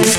Thank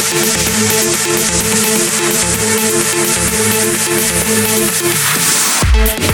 Thank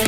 Thank